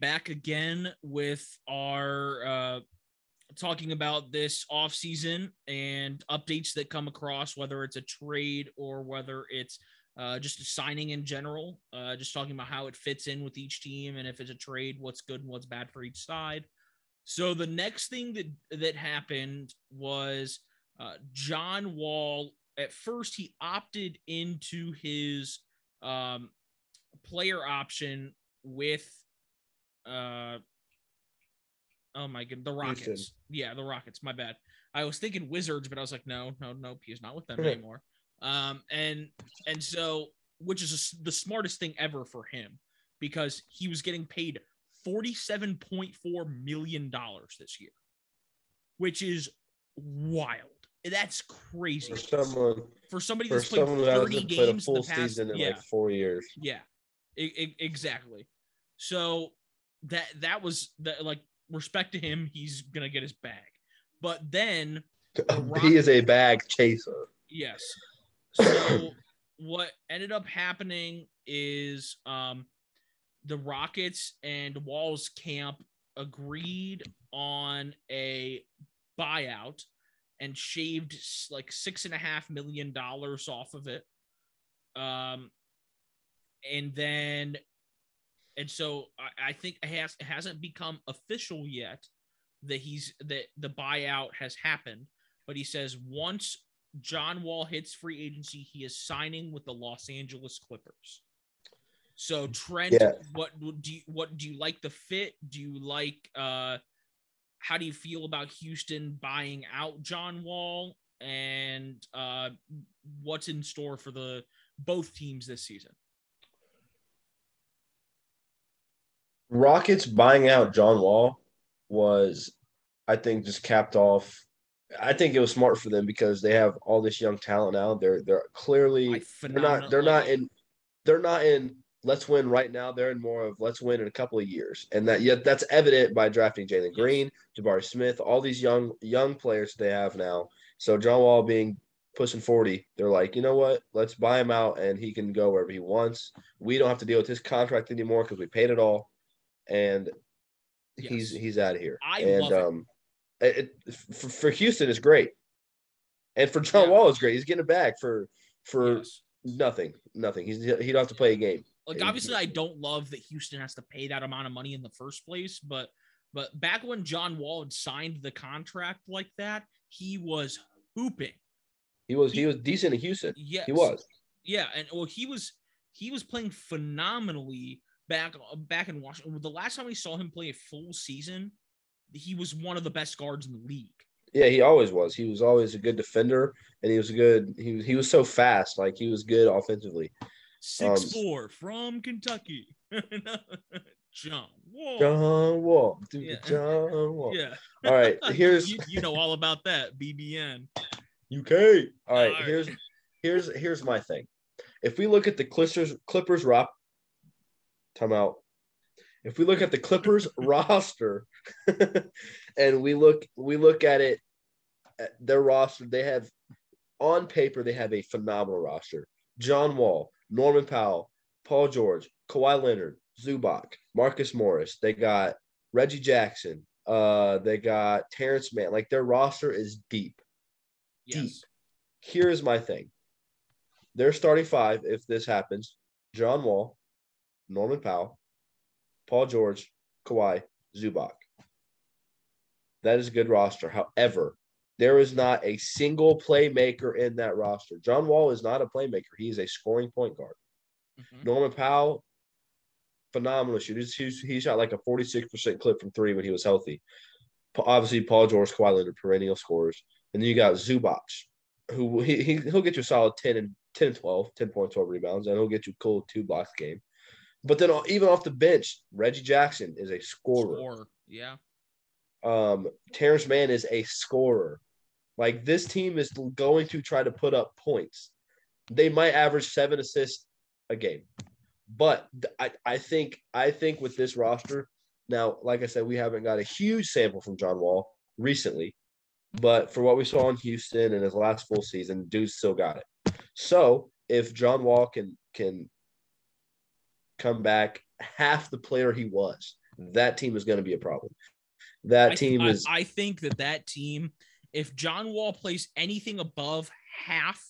back again with our uh talking about this off season and updates that come across, whether it's a trade or whether it's uh, just a signing in general. Uh, just talking about how it fits in with each team and if it's a trade, what's good and what's bad for each side. So the next thing that that happened was uh, John Wall. At first, he opted into his um, player option with uh oh my god the rockets Houston. yeah the rockets my bad i was thinking wizards but i was like no no nope he's not with them anymore um and and so which is the smartest thing ever for him because he was getting paid 47.4 million dollars this year which is wild that's crazy For someone, for somebody for that's played someone who 30 hasn't played a full the past season in yeah like four years. yeah, exactly. So that that was that like respect to him, he's gonna get his bag. But then The he is a bag chaser. yes, so what ended up happening is um the Rockets and Wall's camp agreed on a buyout and shaved like six and a half million dollars off of it. Um, and then, and so I, I think it has it hasn't become official yet that he's that the buyout has happened, but he says once John Wall hits free agency, he is signing with the Los Angeles Clippers. So Trent, Yeah. what what do you what do you like the fit? Do you like uh how do you feel about Houston buying out John Wall and uh what's in store for the both teams this season? Rockets buying out John Wall was, I think, just capped off. I think it was smart for them because they have all this young talent now. They're they're clearly Like, they're not they're not in they're not in let's win right now. They're in more of let's win in a couple of years, and that yet that's evident by drafting Jalen Green, Jabari Smith, all these young young players they have now. So John Wall being pushing forty, they're like, you know what? Let's buy him out, and he can go wherever he wants. We don't have to deal with his contract anymore because we paid it all, and he's Yes. he's out of here. I and love um, it, it- for, for Houston it's great, and for John Yeah. Wall it's great. He's getting it back for for Yes. nothing, nothing. He's he don't have to play a game. Like obviously I don't love that Houston has to pay that amount of money in the first place, but but back when John Wall had signed the contract like that, he was hooping. He was he was decent in Houston. Yes. He was. Yeah, and well, he was he was playing phenomenally back back in Washington. The last time we saw him play a full season, he was one of the best guards in the league. Yeah, he always was. He was always a good defender, and he was a good. He was he was so fast. Like he was good offensively. Six Um, four from Kentucky, John Wall. John Wall, dude, Yeah. John Wall. Yeah, All right, here's you, you know all about that BBN. UK. All right, All right. here's here's here's my thing. If we look at the Clippers Clippers rock time out. If we look at the Clippers roster and we look we look at it at their roster, they have on paper they have a phenomenal roster. John Wall, Norman Powell, Paul George, Kawhi Leonard, Zubac, Marcus Morris. They got Reggie Jackson. Uh, they got Terrence Mann. Like their roster is deep Yes. deep. Here's my thing. Their starting five, if this happens, John Wall, Norman Powell, Paul George, Kawhi, Zubac. That is a good roster. However, there is not a single playmaker in that roster. John Wall is not a playmaker. He is a scoring point guard. Mhm. Norman Powell, phenomenal shooter. He's- He shot like a 46% clip from three when he was healthy. Obviously, Paul George, Kawhi Leonard, perennial scorers. And then you got Zubac, who he, he, he'll get you a solid 10 and 10 and 12, 10 points, 12 rebounds, and he'll get you cool two blocks game. But then even off the bench, Reggie Jackson is a scorer. Score. Yeah. Um, Terrence Mann is a scorer. Like this team is going to try to put up points. They might average seven assists a game, but I, I think I think with this roster now, like I said, we haven't got a huge sample from John Wall recently, but for what we saw in Houston and his last full season, dude still got it. So if John Wall can can come back half the player he was, that team is going to be a problem. That I, team is I, think that that team, if John Wall plays anything above half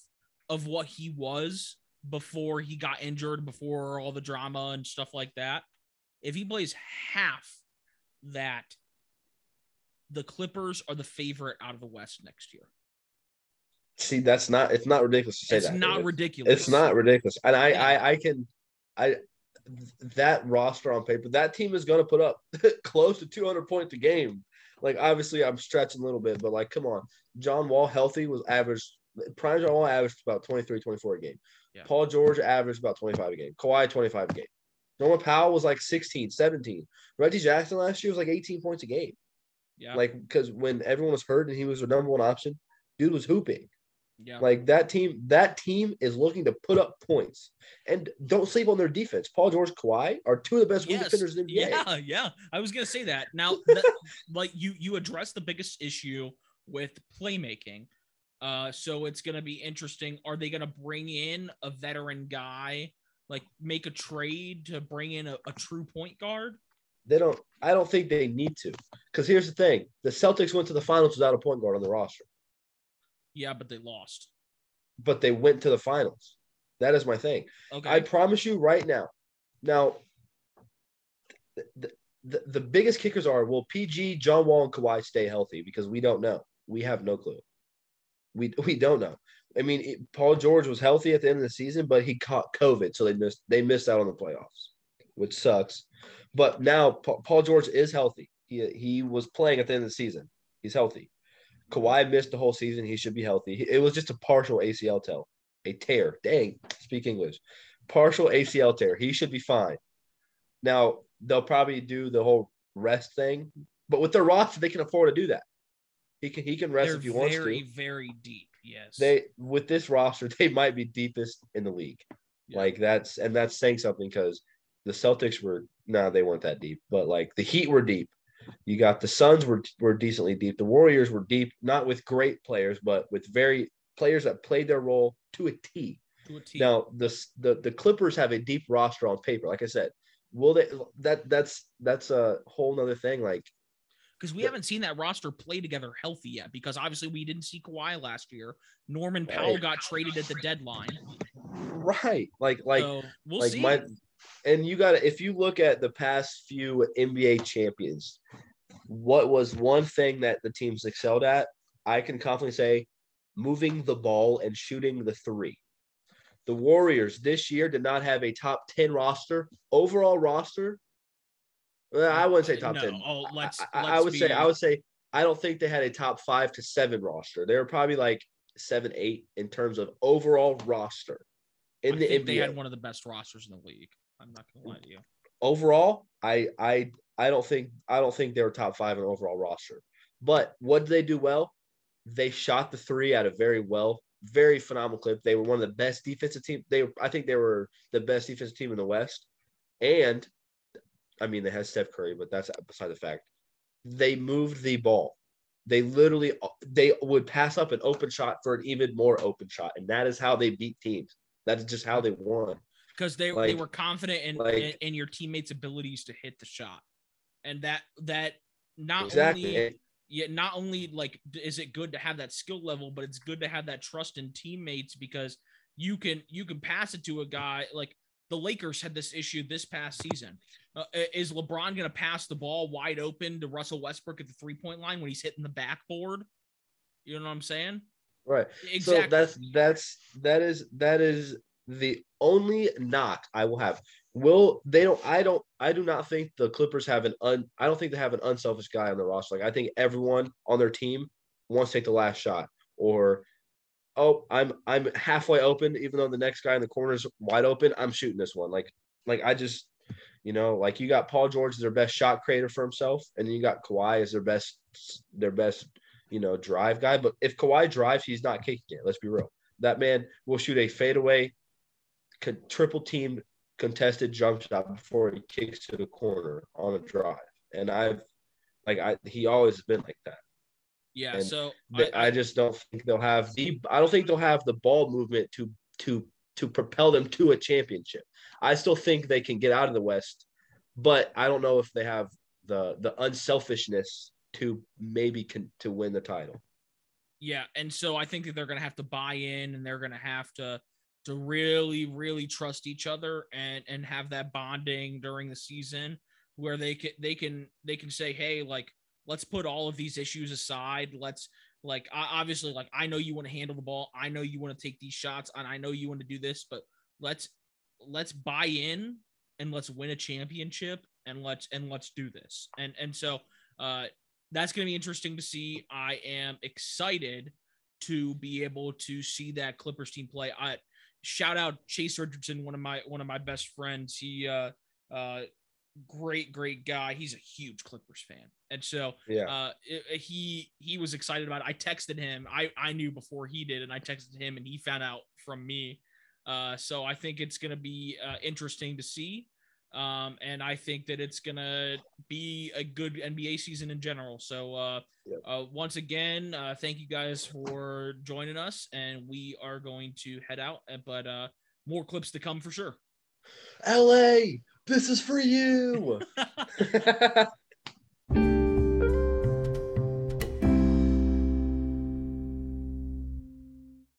of what he was before he got injured, before all the drama and stuff like that, if he plays half that, the Clippers are the favorite out of the West next year. see that's not it's not ridiculous to say that It's that. not David. ridiculous. It's not ridiculous. And I. I I can I that roster on paper, that team is going to put up close to 200 points a game. Like obviously I'm stretching a little bit, but like come on. John Wall healthy was averaged prime John Wall averaged about 23 24 a game. Yeah. Paul George averaged about 25 a game. Kawhi 25 a game. Norman Powell was like 16, 17. Reggie Jackson last year was like 18 points a game. Yeah. Like because when everyone was hurt and he was the number one option, dude was hooping. Yeah. Like that team, that team is looking to put up points. And don't sleep on their defense. Paul George, Kawhi are two of the best wing Yes. defenders in the NBA. Yeah, yeah. I was gonna say that. Now, that, like you, you address the biggest issue with playmaking. Uh, so it's gonna be interesting. Are they gonna bring in a veteran guy, like make a trade to bring in a, a true point guard? They don't. I don't think they need to. Because here's the thing: the Celtics went to the finals without a point guard on the roster, Yeah, but they lost. but they went to the finals. That is my thing. Okay. I promise you right now. Now, the, the, the biggest kickers are will PG, John Wall, and Kawhi stay healthy because we don't know. We have no clue. We we don't know. I mean, it- Paul George was healthy at the end of the season, but he caught COVID, so they missed they missed out on the playoffs, which sucks. But now Pa- Paul George is healthy. He he was playing at the end of the season. He's healthy. Kawhi missed the whole season. He should be healthy. It was just a partial ACL tear, a tear. Dang, speak English. Partial ACL tear. He should be fine. Now they'll probably do the whole rest thing, but with their roster, they can afford to do that. He can he can rest They're if he wants very, to. very deep. Yes. They with this roster, they might be deepest in the league. Yeah. Like that's and that's saying something because the Celtics were no, nah, they weren't that deep, but like the Heat were deep. You got the Suns were were decently deep. The Warriors were deep, not with great players, but with very players that played their role to a T. to a team. Now the the the Clippers have a deep roster on paper. Like I said, will they? That that's that's a whole nother thing. Like because we Yeah. haven't seen that roster play together healthy yet. Because obviously we didn't see Kawhi last year. Norman Powell Right. got traded at the deadline. right, like like so we'll like see. my and you got to if you look at the past few NBA champions, what was one thing that the teams excelled at? I can confidently say moving the ball and shooting the three. The Warriors this year did not have a top 10 roster, overall roster. Well, I wouldn't say top no, 10. Oh, let's. I, I- I let's would be, say I would say I don't think they had a top five to seven roster. They were probably like seven, eight in terms of overall roster in I the think NBA. they had one of the best rosters in the league. I'm not gonna lie to you. overall, I I I don't think I don't think they were top five in overall roster. But what did they do well? They shot the three at a very well, very phenomenal clip. They were one of the best defensive team. They I think they were the best defensive team in the West. And I mean they had Steph Curry, but that's beside the fact. They moved the ball. They literally they would pass up an open shot for an even more open shot, and that is how they beat teams. That is just how they won. Because they they were confident in, like- in in your teammates' abilities to hit the shot, and that that not Exactly. only yeah not only like is it good to have that skill level, but it's good to have that trust in teammates because you can you can pass it to a guy like the Lakers had this issue this past season. Uh, is LeBron going to pass the ball wide open to Russell Westbrook at the three point line when he's hitting the backboard? You know what I'm saying? Right. Exactly. So that's that's that is that is the only knock I will have. Will they don't I don't I do not think the Clippers have an un I don't think they have an unselfish guy on the roster. Like I think everyone on their team wants to take the last shot or oh I'm I'm halfway open even though the next guy in the corner is wide open. I'm shooting this one. Like like I just you know like you got Paul George as their best shot creator for himself and then you got Kawhi as their best their best you know drive guy. But if Kawhi drives, he's not kicking it. Let's be real. That man will shoot a fadeaway, con- triple team contested jump shot before he kicks to the corner on a drive. And I've like I he always been like that. yeah. and So Th- I, just don't think they'll have the I don't think they'll have the ball movement to to to propel them to a championship. I still think they can get out of the West, but I don't know if they have the the unselfishness to maybe con- to win the title. Yeah, and so I think that they're going to have to buy in, and they're going to have to to really, really trust each other and and have that bonding during the season where they can they can they can say, hey, like let's put all of these issues aside. Let's like obviously like I know you want to handle the ball, I know you want to take these shots, and I know you want to do this, but let's let's buy in and let's win a championship and let's and let's do this. And and so uh that's going to be interesting to see. I am excited to be able to see that Clippers team play. I shout out Chase Richardson, one of my one of my best friends. He uh uh great great guy. He's a huge Clippers fan. And so yeah. uh it, he he was excited about it. I texted him. I I knew before he did and I texted him and he found out from me. Uh so I think it's going to be uh, interesting to see. Um, and I think that it's gonna be a good NBA season in general. So, uh. Uh, once again, uh, thank you guys for joining us, and we are going to head out. Uh, but uh, more clips to come for sure. LA, this is for you.